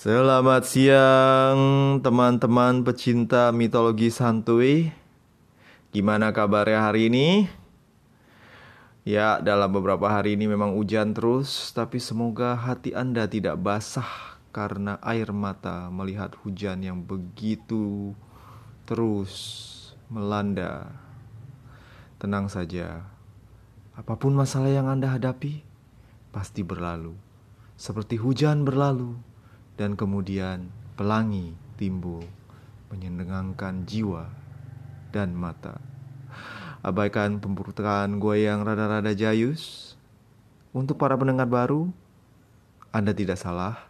Selamat siang teman-teman pecinta mitologi santuy Gimana kabarnya hari ini? Ya dalam beberapa hari ini memang hujan terus Tapi semoga hati anda tidak basah Karena air mata melihat hujan yang begitu terus melanda. Tenang saja Apa pun masalah yang anda hadapi Pasti berlalu. Seperti hujan berlalu dan kemudian pelangi timbul menyenangkan jiwa dan mata. Abaikan pemburukan gue yang rada-rada jayus. Untuk para pendengar baru, Anda tidak salah.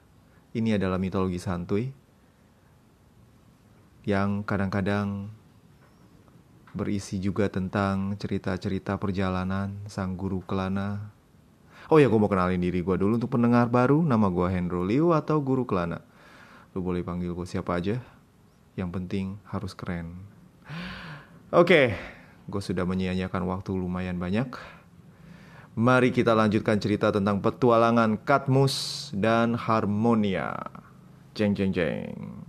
Ini adalah mitologi santuy yang kadang-kadang berisi juga tentang cerita-cerita perjalanan sang guru Kelana Oh ya, gue mau kenalin diri gue dulu untuk pendengar baru. Nama gue Hendro Liu atau Guru Kelana. Lu boleh panggil gue siapa aja. Yang penting harus keren. Oke, okay, gue sudah menyia-nyiakan waktu lumayan banyak. Mari kita lanjutkan cerita tentang petualangan Katmus dan Harmonia. Jeng jeng jeng.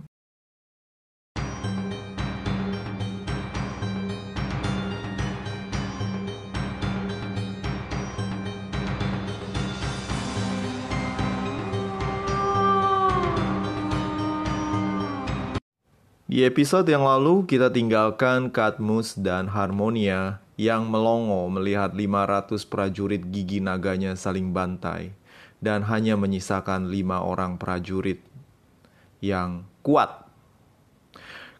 Di episode yang lalu kita tinggalkan Katmus dan Harmonia yang melongo melihat 500 prajurit gigi naganya saling bantai dan hanya menyisakan lima orang prajurit yang kuat.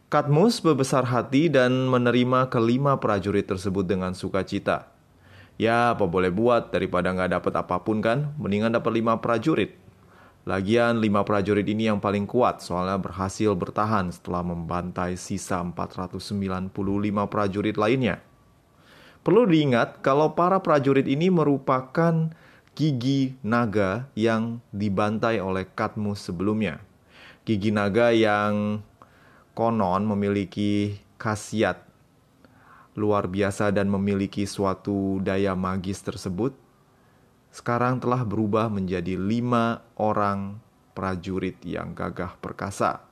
Katmus berbesar hati dan menerima kelima prajurit tersebut dengan sukacita. Ya, apa boleh buat daripada nggak dapat apa pun kan? Mendingan dapat lima prajurit. Lagian lima prajurit ini yang paling kuat soalnya berhasil bertahan setelah membantai sisa 495 prajurit lainnya. Perlu diingat kalau para prajurit ini merupakan gigi naga yang dibantai oleh Katmus sebelumnya. Gigi naga yang konon memiliki khasiat luar biasa dan memiliki suatu daya magis tersebut sekarang telah berubah menjadi lima orang prajurit yang gagah perkasa.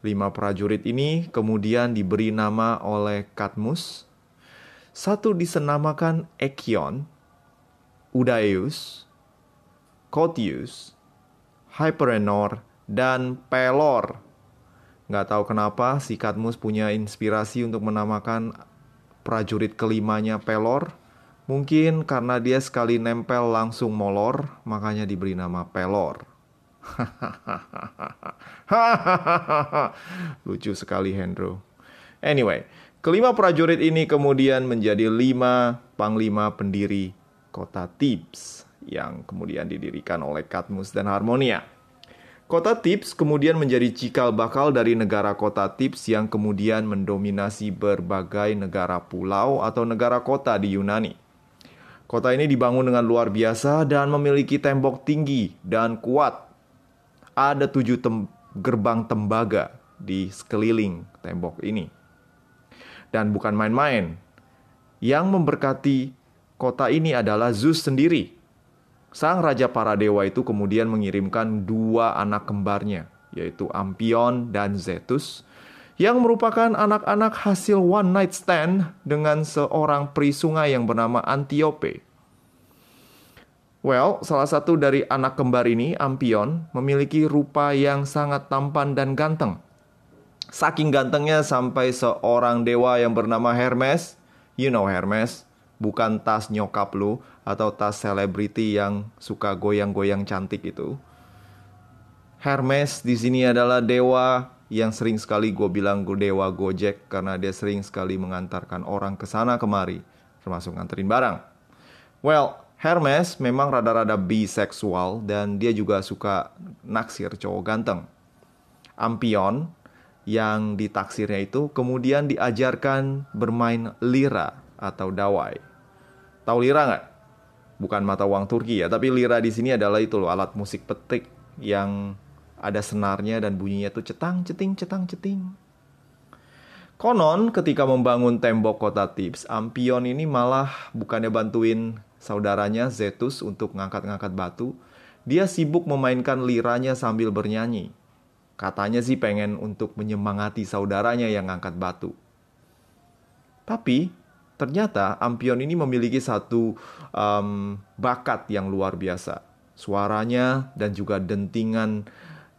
Lima prajurit ini kemudian diberi nama oleh Katmus. Satu disenamakan Ekion, Udaeus, Cotius, Hyperenor, dan Pelor. Nggak tahu kenapa si Katmus punya inspirasi untuk menamakan prajurit kelimanya Pelor Mungkin karena dia sekali nempel langsung molor, makanya diberi nama pelor. Lucu sekali Hendro. Anyway, kelima prajurit ini kemudian menjadi lima panglima pendiri kota Tips yang kemudian didirikan oleh Katmus dan Harmonia. Kota Tips kemudian menjadi cikal bakal dari negara kota Tips yang kemudian mendominasi berbagai negara pulau atau negara kota di Yunani. Kota ini dibangun dengan luar biasa dan memiliki tembok tinggi dan kuat. Ada tujuh tem gerbang tembaga di sekeliling tembok ini. Dan bukan main-main. Yang memberkati kota ini adalah Zeus sendiri. Sang raja para dewa itu kemudian mengirimkan dua anak kembarnya, yaitu Ampion dan Zetus, yang merupakan anak-anak hasil one night stand dengan seorang peri sungai yang bernama Antiope. Well, salah satu dari anak kembar ini, Ampion, memiliki rupa yang sangat tampan dan ganteng. Saking gantengnya sampai seorang dewa yang bernama Hermes, you know Hermes, bukan tas nyokap lu atau tas selebriti yang suka goyang-goyang cantik itu. Hermes di sini adalah dewa yang sering sekali gue bilang gue dewa Gojek karena dia sering sekali mengantarkan orang ke sana kemari, termasuk nganterin barang. Well, Hermes memang rada-rada biseksual dan dia juga suka naksir cowok ganteng. Ampion yang ditaksirnya itu kemudian diajarkan bermain lira atau dawai. Tahu lira nggak? Bukan mata uang Turki ya, tapi lira di sini adalah itu loh alat musik petik yang ada senarnya dan bunyinya tuh cetang ceting cetang ceting. Konon ketika membangun tembok kota Tips, Ampion ini malah bukannya bantuin saudaranya Zetus untuk ngangkat-ngangkat batu, dia sibuk memainkan liranya sambil bernyanyi. Katanya sih pengen untuk menyemangati saudaranya yang angkat batu. Tapi ternyata Ampion ini memiliki satu um, bakat yang luar biasa. Suaranya dan juga dentingan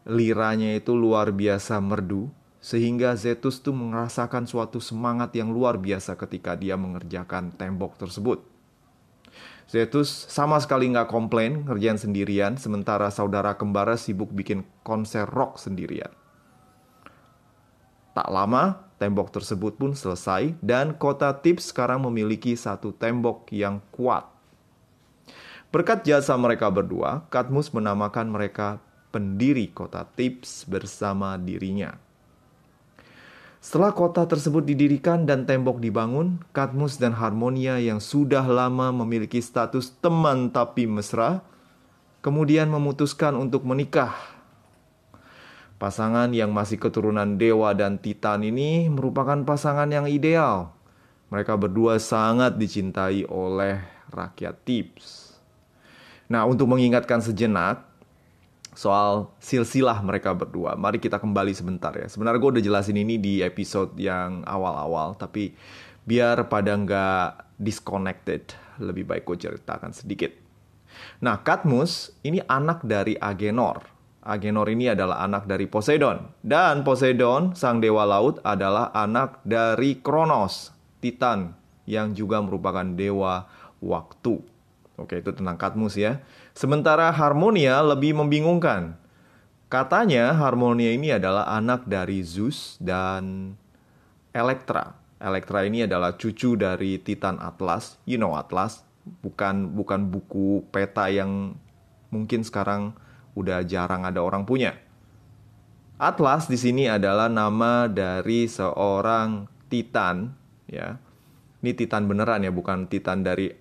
liranya itu luar biasa merdu, sehingga Zetus tuh merasakan suatu semangat yang luar biasa ketika dia mengerjakan tembok tersebut. Zetus sama sekali nggak komplain ngerjain sendirian, sementara saudara kembara sibuk bikin konser rock sendirian. Tak lama, tembok tersebut pun selesai dan kota Tips sekarang memiliki satu tembok yang kuat. Berkat jasa mereka berdua, Katmus menamakan mereka pendiri kota Tips bersama dirinya. Setelah kota tersebut didirikan dan tembok dibangun, Katmus dan Harmonia yang sudah lama memiliki status teman tapi mesra, kemudian memutuskan untuk menikah. Pasangan yang masih keturunan dewa dan titan ini merupakan pasangan yang ideal. Mereka berdua sangat dicintai oleh rakyat Tips. Nah, untuk mengingatkan sejenak, soal silsilah mereka berdua. Mari kita kembali sebentar ya. Sebenarnya gue udah jelasin ini di episode yang awal-awal, tapi biar pada nggak disconnected, lebih baik gue ceritakan sedikit. Nah, Katmus ini anak dari Agenor. Agenor ini adalah anak dari Poseidon. Dan Poseidon, sang dewa laut, adalah anak dari Kronos, Titan, yang juga merupakan dewa waktu. Oke, itu tentang Katmus ya. Sementara Harmonia lebih membingungkan. Katanya Harmonia ini adalah anak dari Zeus dan Elektra. Elektra ini adalah cucu dari Titan Atlas. You know Atlas, bukan bukan buku peta yang mungkin sekarang udah jarang ada orang punya. Atlas di sini adalah nama dari seorang Titan, ya. Ini Titan beneran ya, bukan Titan dari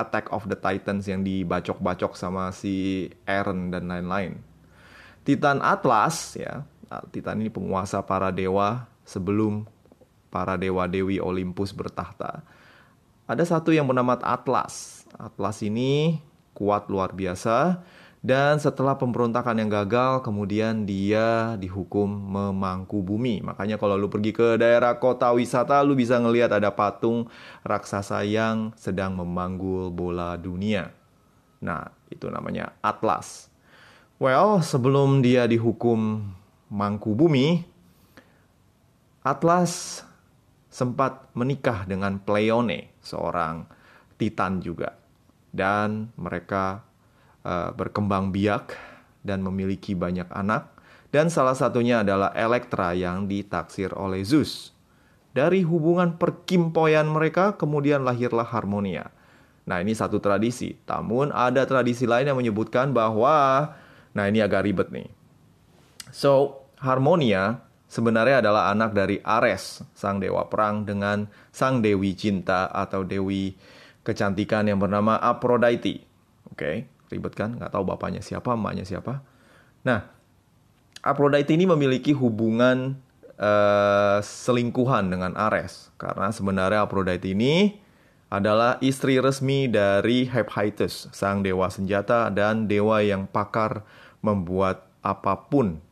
Attack of the Titans yang dibacok-bacok sama si Eren dan lain-lain. Titan Atlas ya, Titan ini penguasa para dewa sebelum para dewa-dewi Olympus bertahta. Ada satu yang bernama Atlas. Atlas ini kuat luar biasa dan setelah pemberontakan yang gagal, kemudian dia dihukum memangku bumi. Makanya kalau lu pergi ke daerah kota wisata, lu bisa ngelihat ada patung raksasa yang sedang memanggul bola dunia. Nah, itu namanya Atlas. Well, sebelum dia dihukum mangku bumi, Atlas sempat menikah dengan Pleione, seorang titan juga. Dan mereka uh, berkembang biak dan memiliki banyak anak, dan salah satunya adalah Elektra yang ditaksir oleh Zeus. Dari hubungan perkimpoyan mereka, kemudian lahirlah Harmonia. Nah, ini satu tradisi. Namun ada tradisi lain yang menyebutkan bahwa, nah ini agak ribet nih. So, Harmonia sebenarnya adalah anak dari Ares, sang dewa perang dengan sang dewi cinta atau dewi kecantikan yang bernama Aphrodite. Oke. Okay? Ribet kan? Nggak tahu bapaknya siapa, emaknya siapa. Nah, Aphrodite ini memiliki hubungan uh, selingkuhan dengan Ares. Karena sebenarnya Aphrodite ini adalah istri resmi dari Hephaestus, sang dewa senjata dan dewa yang pakar membuat apa pun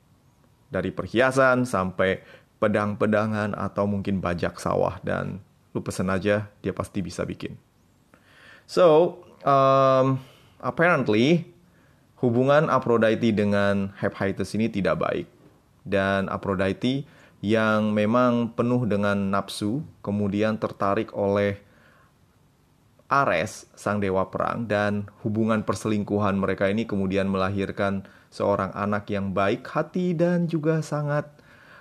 dari perhiasan sampai pedang-pedangan atau mungkin bajak sawah dan lu pesen aja dia pasti bisa bikin. So, um, apparently hubungan Aphrodite dengan Hephaestus ini tidak baik. Dan Aphrodite yang memang penuh dengan nafsu, kemudian tertarik oleh Ares, sang dewa perang, dan hubungan perselingkuhan mereka ini kemudian melahirkan seorang anak yang baik hati dan juga sangat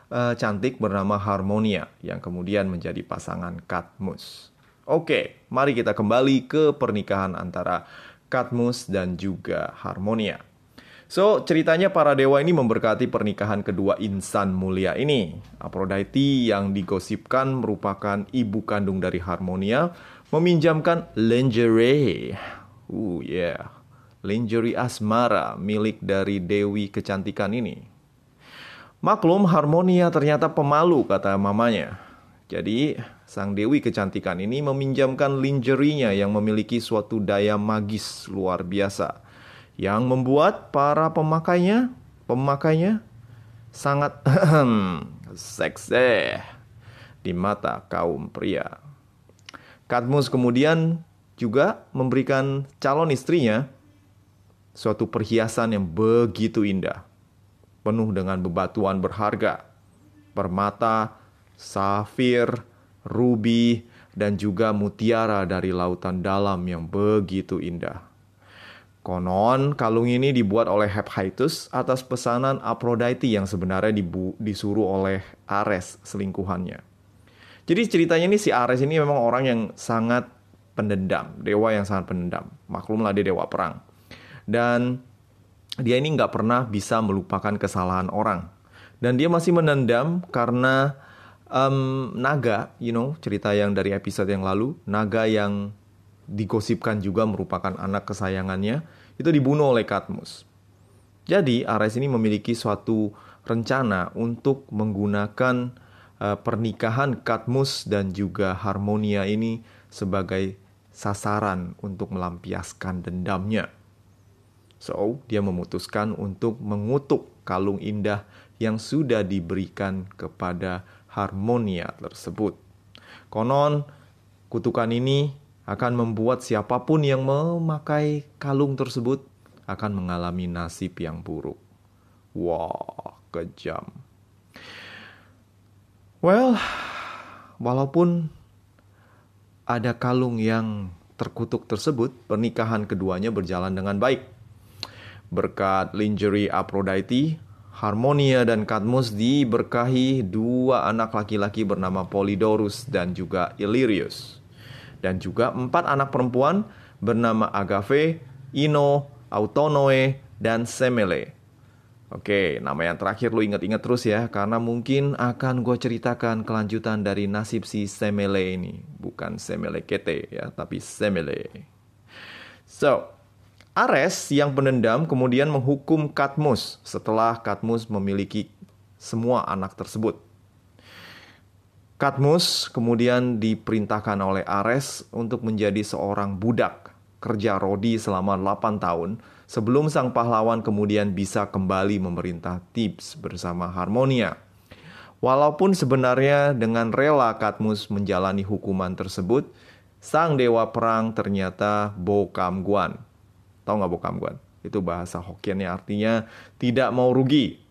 uh, cantik bernama Harmonia, yang kemudian menjadi pasangan Katmus. Oke, mari kita kembali ke pernikahan antara Katmus, dan juga Harmonia. So, ceritanya para dewa ini memberkati pernikahan kedua insan mulia ini. Aphrodite yang digosipkan merupakan ibu kandung dari Harmonia meminjamkan lingerie. Uh, yeah. Lingerie asmara milik dari dewi kecantikan ini. Maklum Harmonia ternyata pemalu kata mamanya. Jadi sang dewi kecantikan ini meminjamkan lingerinya yang memiliki suatu daya magis luar biasa yang membuat para pemakainya pemakainya sangat seksi di mata kaum pria. Katmus kemudian juga memberikan calon istrinya suatu perhiasan yang begitu indah, penuh dengan bebatuan berharga, permata, safir, ruby, dan juga mutiara dari lautan dalam yang begitu indah. Konon, kalung ini dibuat oleh Hephaestus atas pesanan Aphrodite yang sebenarnya disuruh oleh Ares selingkuhannya. Jadi ceritanya ini si Ares ini memang orang yang sangat pendendam, dewa yang sangat pendendam. Maklumlah dia dewa perang. Dan dia ini nggak pernah bisa melupakan kesalahan orang. Dan dia masih menendam karena um, naga, you know, cerita yang dari episode yang lalu, naga yang digosipkan juga merupakan anak kesayangannya, itu dibunuh oleh Katmus. Jadi Ares ini memiliki suatu rencana untuk menggunakan uh, pernikahan Katmus dan juga Harmonia ini sebagai sasaran untuk melampiaskan dendamnya. So, dia memutuskan untuk mengutuk kalung indah yang sudah diberikan kepada Harmonia tersebut. Konon, kutukan ini akan membuat siapa pun yang memakai kalung tersebut akan mengalami nasib yang buruk. Wah, kejam. Well, walaupun ada kalung yang terkutuk tersebut, pernikahan keduanya berjalan dengan baik. Berkat lingerie Aphrodite, Harmonia dan Cadmus diberkahi dua anak laki-laki bernama Polydorus dan juga Illyrius dan juga empat anak perempuan bernama Agave, Ino, Autonoe, dan Semele. Oke, nama yang terakhir lo inget-inget terus ya, karena mungkin akan gue ceritakan kelanjutan dari nasib si Semele ini. Bukan Semele Kete ya, tapi Semele. So, Ares yang penendam kemudian menghukum Katmus setelah Katmus memiliki semua anak tersebut. Katmus kemudian diperintahkan oleh Ares untuk menjadi seorang budak kerja rodi selama 8 tahun sebelum sang pahlawan kemudian bisa kembali memerintah Thebes bersama Harmonia. Walaupun sebenarnya dengan rela Katmus menjalani hukuman tersebut, sang dewa perang ternyata Bokamguan. Tahu nggak Bokamguan? Itu bahasa Hokkien artinya tidak mau rugi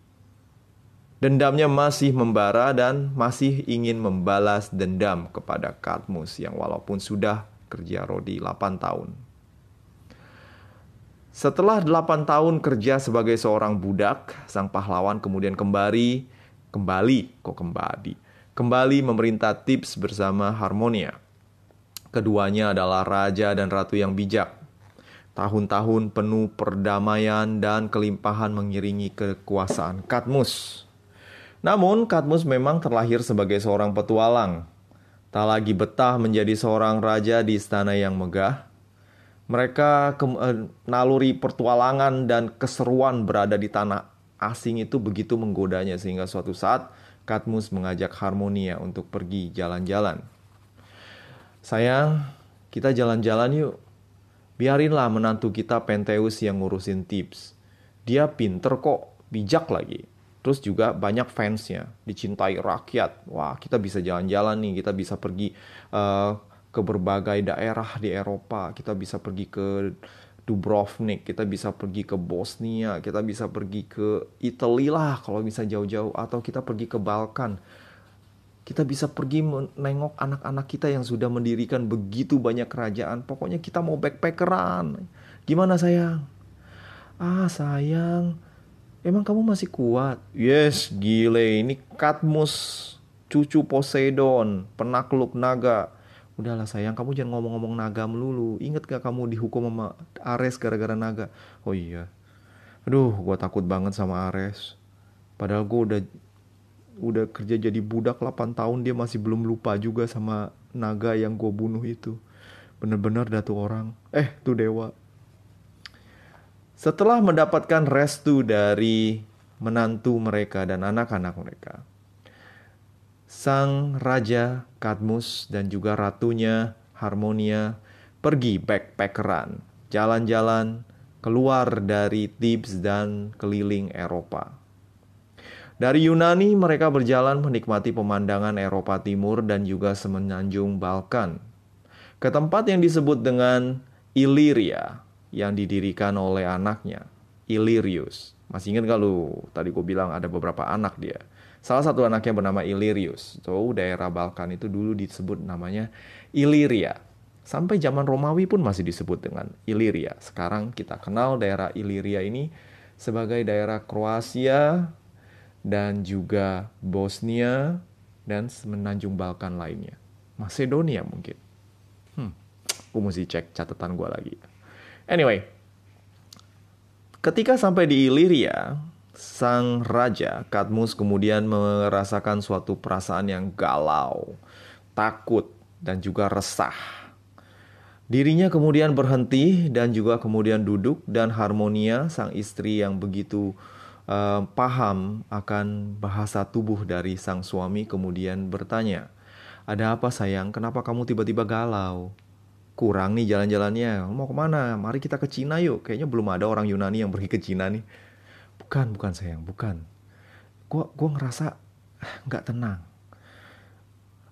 Dendamnya masih membara dan masih ingin membalas dendam kepada Katmus yang walaupun sudah kerja Rodi 8 tahun. Setelah 8 tahun kerja sebagai seorang budak, sang pahlawan kemudian kembali, kembali, kok kembali, kembali memerintah Tips bersama Harmonia. Keduanya adalah raja dan ratu yang bijak. Tahun-tahun penuh perdamaian dan kelimpahan mengiringi kekuasaan Katmus. Namun, Katmus memang terlahir sebagai seorang petualang. Tak lagi betah menjadi seorang raja di istana yang megah. Mereka eh, naluri pertualangan dan keseruan berada di tanah asing itu begitu menggodanya sehingga suatu saat Katmus mengajak Harmonia untuk pergi jalan-jalan. Sayang, kita jalan-jalan yuk. Biarinlah menantu kita Penteus yang ngurusin tips. Dia pinter kok, bijak lagi. Terus juga banyak fansnya, dicintai rakyat. Wah, kita bisa jalan-jalan nih, kita bisa pergi uh, ke berbagai daerah di Eropa. Kita bisa pergi ke Dubrovnik, kita bisa pergi ke Bosnia, kita bisa pergi ke Italia lah kalau bisa jauh-jauh. Atau kita pergi ke Balkan. Kita bisa pergi menengok anak-anak kita yang sudah mendirikan begitu banyak kerajaan. Pokoknya kita mau backpackeran. Gimana sayang? Ah sayang, Emang kamu masih kuat? Yes, gile. Ini Katmus, cucu Poseidon, penakluk naga. Udahlah sayang, kamu jangan ngomong-ngomong naga melulu. Ingat gak kamu dihukum sama Ares gara-gara naga? Oh iya. Aduh, gue takut banget sama Ares. Padahal gue udah udah kerja jadi budak 8 tahun dia masih belum lupa juga sama naga yang gue bunuh itu. Bener-bener dah tuh orang. Eh, tuh dewa. Setelah mendapatkan restu dari menantu mereka dan anak-anak mereka, sang raja Kadmus dan juga ratunya Harmonia pergi backpackeran, jalan-jalan keluar dari Thebes dan keliling Eropa. Dari Yunani, mereka berjalan menikmati pemandangan Eropa Timur dan juga semenanjung Balkan. Ke tempat yang disebut dengan Illyria, yang didirikan oleh anaknya, Illyrius. Masih ingat lu? Tadi gue bilang ada beberapa anak dia. Salah satu anaknya bernama Illyrius. So, daerah Balkan itu dulu disebut namanya Illyria. Sampai zaman Romawi pun masih disebut dengan Illyria. Sekarang kita kenal daerah Illyria ini sebagai daerah Kroasia dan juga Bosnia dan semenanjung Balkan lainnya. Macedonia mungkin. Hmm, gue mesti cek catatan gue lagi. Anyway, ketika sampai di Illyria, sang raja Kadmus kemudian merasakan suatu perasaan yang galau, takut, dan juga resah. Dirinya kemudian berhenti dan juga kemudian duduk dan Harmonia sang istri yang begitu uh, paham akan bahasa tubuh dari sang suami kemudian bertanya, "Ada apa sayang? Kenapa kamu tiba-tiba galau?" Kurang nih jalan-jalannya. Mau ke mana? Mari kita ke Cina yuk. Kayaknya belum ada orang Yunani yang pergi ke Cina nih. Bukan, bukan sayang, bukan. Gua gua ngerasa nggak tenang.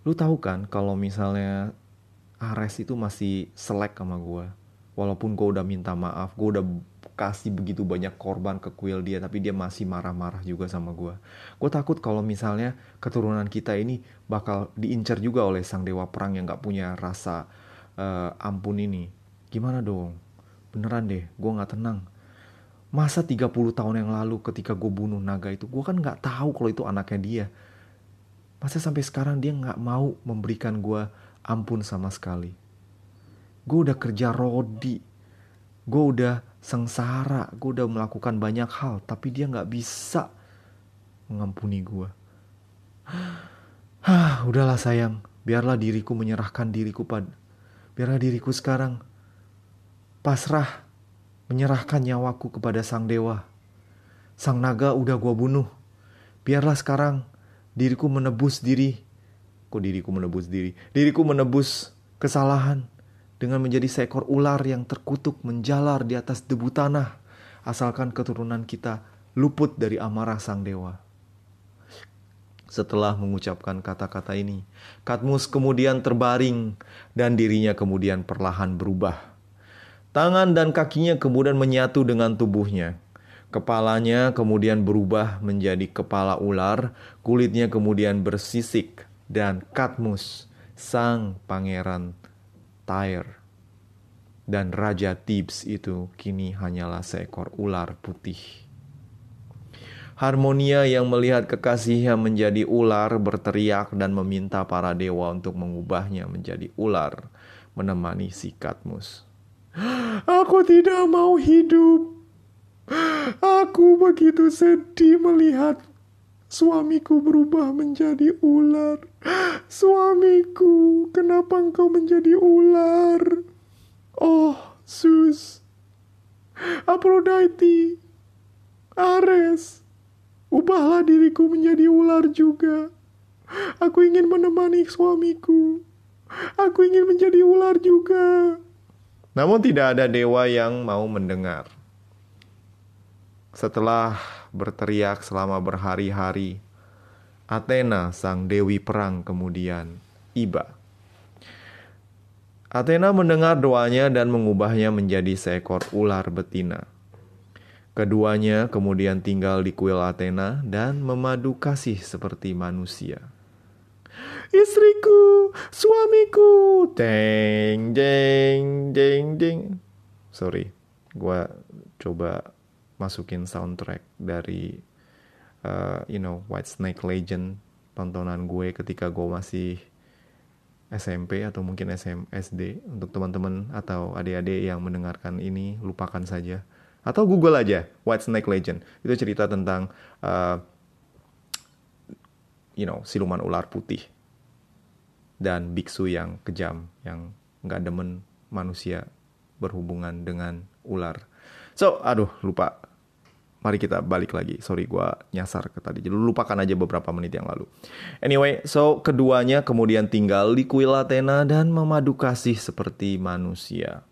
Lu tahu kan kalau misalnya Ares itu masih selek sama gue. Walaupun gue udah minta maaf, gue udah kasih begitu banyak korban ke kuil dia, tapi dia masih marah-marah juga sama gue. Gue takut kalau misalnya keturunan kita ini bakal diincar juga oleh sang dewa perang yang gak punya rasa uh, ampun ini. Gimana dong? Beneran deh, gue gak tenang. Masa 30 tahun yang lalu ketika gue bunuh naga itu, gue kan nggak tahu kalau itu anaknya dia. Masa sampai sekarang dia nggak mau memberikan gue ampun sama sekali. Gue udah kerja rodi, gue udah sengsara, gue udah melakukan banyak hal, tapi dia nggak bisa mengampuni gue. Hah, udahlah sayang, biarlah diriku menyerahkan diriku pad, biarlah diriku sekarang pasrah menyerahkan nyawaku kepada sang dewa. Sang naga udah gua bunuh. Biarlah sekarang diriku menebus diri. Kok diriku menebus diri? Diriku menebus kesalahan dengan menjadi seekor ular yang terkutuk menjalar di atas debu tanah. Asalkan keturunan kita luput dari amarah sang dewa. Setelah mengucapkan kata-kata ini, Katmus kemudian terbaring dan dirinya kemudian perlahan berubah Tangan dan kakinya kemudian menyatu dengan tubuhnya. Kepalanya kemudian berubah menjadi kepala ular, kulitnya kemudian bersisik, dan Katmus, sang pangeran Tyre, dan Raja Thebes itu kini hanyalah seekor ular putih. Harmonia yang melihat kekasihnya menjadi ular berteriak dan meminta para dewa untuk mengubahnya menjadi ular menemani si Katmus. Aku tidak mau hidup. Aku begitu sedih melihat suamiku berubah menjadi ular. Suamiku, kenapa engkau menjadi ular? Oh, Sus. Aphrodite. Ares. Ubahlah diriku menjadi ular juga. Aku ingin menemani suamiku. Aku ingin menjadi ular juga. Namun tidak ada dewa yang mau mendengar. Setelah berteriak selama berhari-hari, Athena, sang dewi perang, kemudian iba. Athena mendengar doanya dan mengubahnya menjadi seekor ular betina. Keduanya kemudian tinggal di kuil Athena dan memadu kasih seperti manusia istriku, suamiku. Deng, deng, deng, deng. Sorry, gue coba masukin soundtrack dari, uh, you know, White Snake Legend, tontonan gue ketika gue masih SMP atau mungkin SM, SD. Untuk teman-teman atau adik-adik yang mendengarkan ini, lupakan saja. Atau Google aja, White Snake Legend. Itu cerita tentang, uh, you know, siluman ular putih dan biksu yang kejam yang nggak demen manusia berhubungan dengan ular. So, aduh lupa. Mari kita balik lagi. Sorry, gue nyasar ke tadi. Jadi lupakan aja beberapa menit yang lalu. Anyway, so keduanya kemudian tinggal di kuil Athena dan memadu kasih seperti manusia.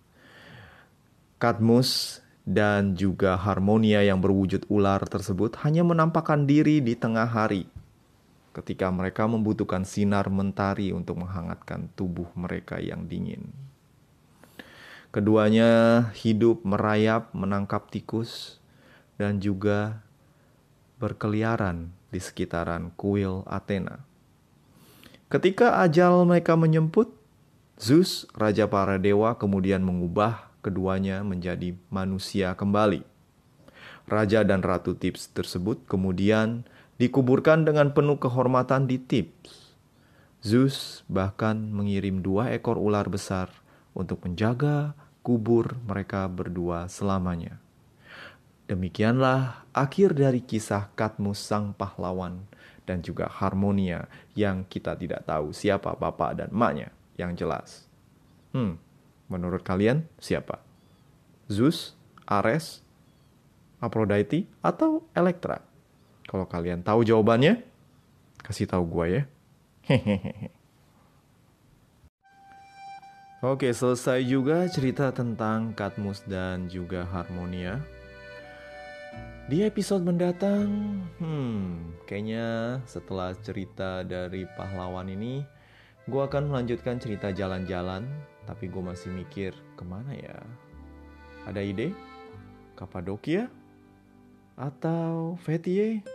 Kadmus dan juga Harmonia yang berwujud ular tersebut hanya menampakkan diri di tengah hari ketika mereka membutuhkan sinar mentari untuk menghangatkan tubuh mereka yang dingin. Keduanya hidup merayap menangkap tikus dan juga berkeliaran di sekitaran kuil Athena. Ketika ajal mereka menyemput, Zeus, raja para dewa, kemudian mengubah keduanya menjadi manusia kembali. Raja dan Ratu Tips tersebut kemudian dikuburkan dengan penuh kehormatan di Tips. Zeus bahkan mengirim dua ekor ular besar untuk menjaga kubur mereka berdua selamanya. Demikianlah akhir dari kisah Katmus sang pahlawan dan juga Harmonia yang kita tidak tahu siapa bapak dan emaknya yang jelas. Hmm, Menurut kalian siapa? Zeus, Ares, Aphrodite, atau Elektra? Kalau kalian tahu jawabannya, kasih tahu gue ya. Hehehe. Oke, selesai juga cerita tentang Katmus dan juga Harmonia. Di episode mendatang, hmm, kayaknya setelah cerita dari pahlawan ini, gue akan melanjutkan cerita jalan-jalan tapi gue masih mikir ke mana ya? Ada ide? Kapadokia? Atau Fethiye?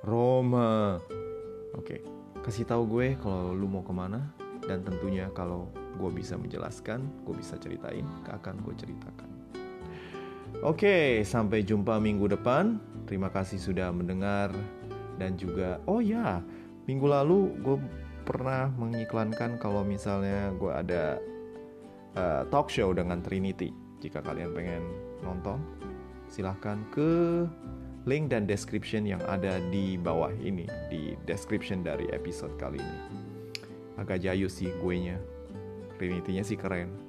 Roma? Oke, kasih tahu gue kalau lu mau ke mana dan tentunya kalau gue bisa menjelaskan, gue bisa ceritain, akan gue ceritakan. Oke, sampai jumpa minggu depan. Terima kasih sudah mendengar dan juga oh ya, minggu lalu gue pernah mengiklankan kalau misalnya gue ada uh, talk show dengan Trinity. Jika kalian pengen nonton, silahkan ke link dan description yang ada di bawah ini, di description dari episode kali ini. Agak jayus sih gue nya. Trinity-nya sih keren.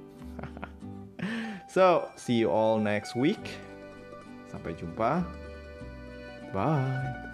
So, see you all next week. Sampai jumpa. Bye.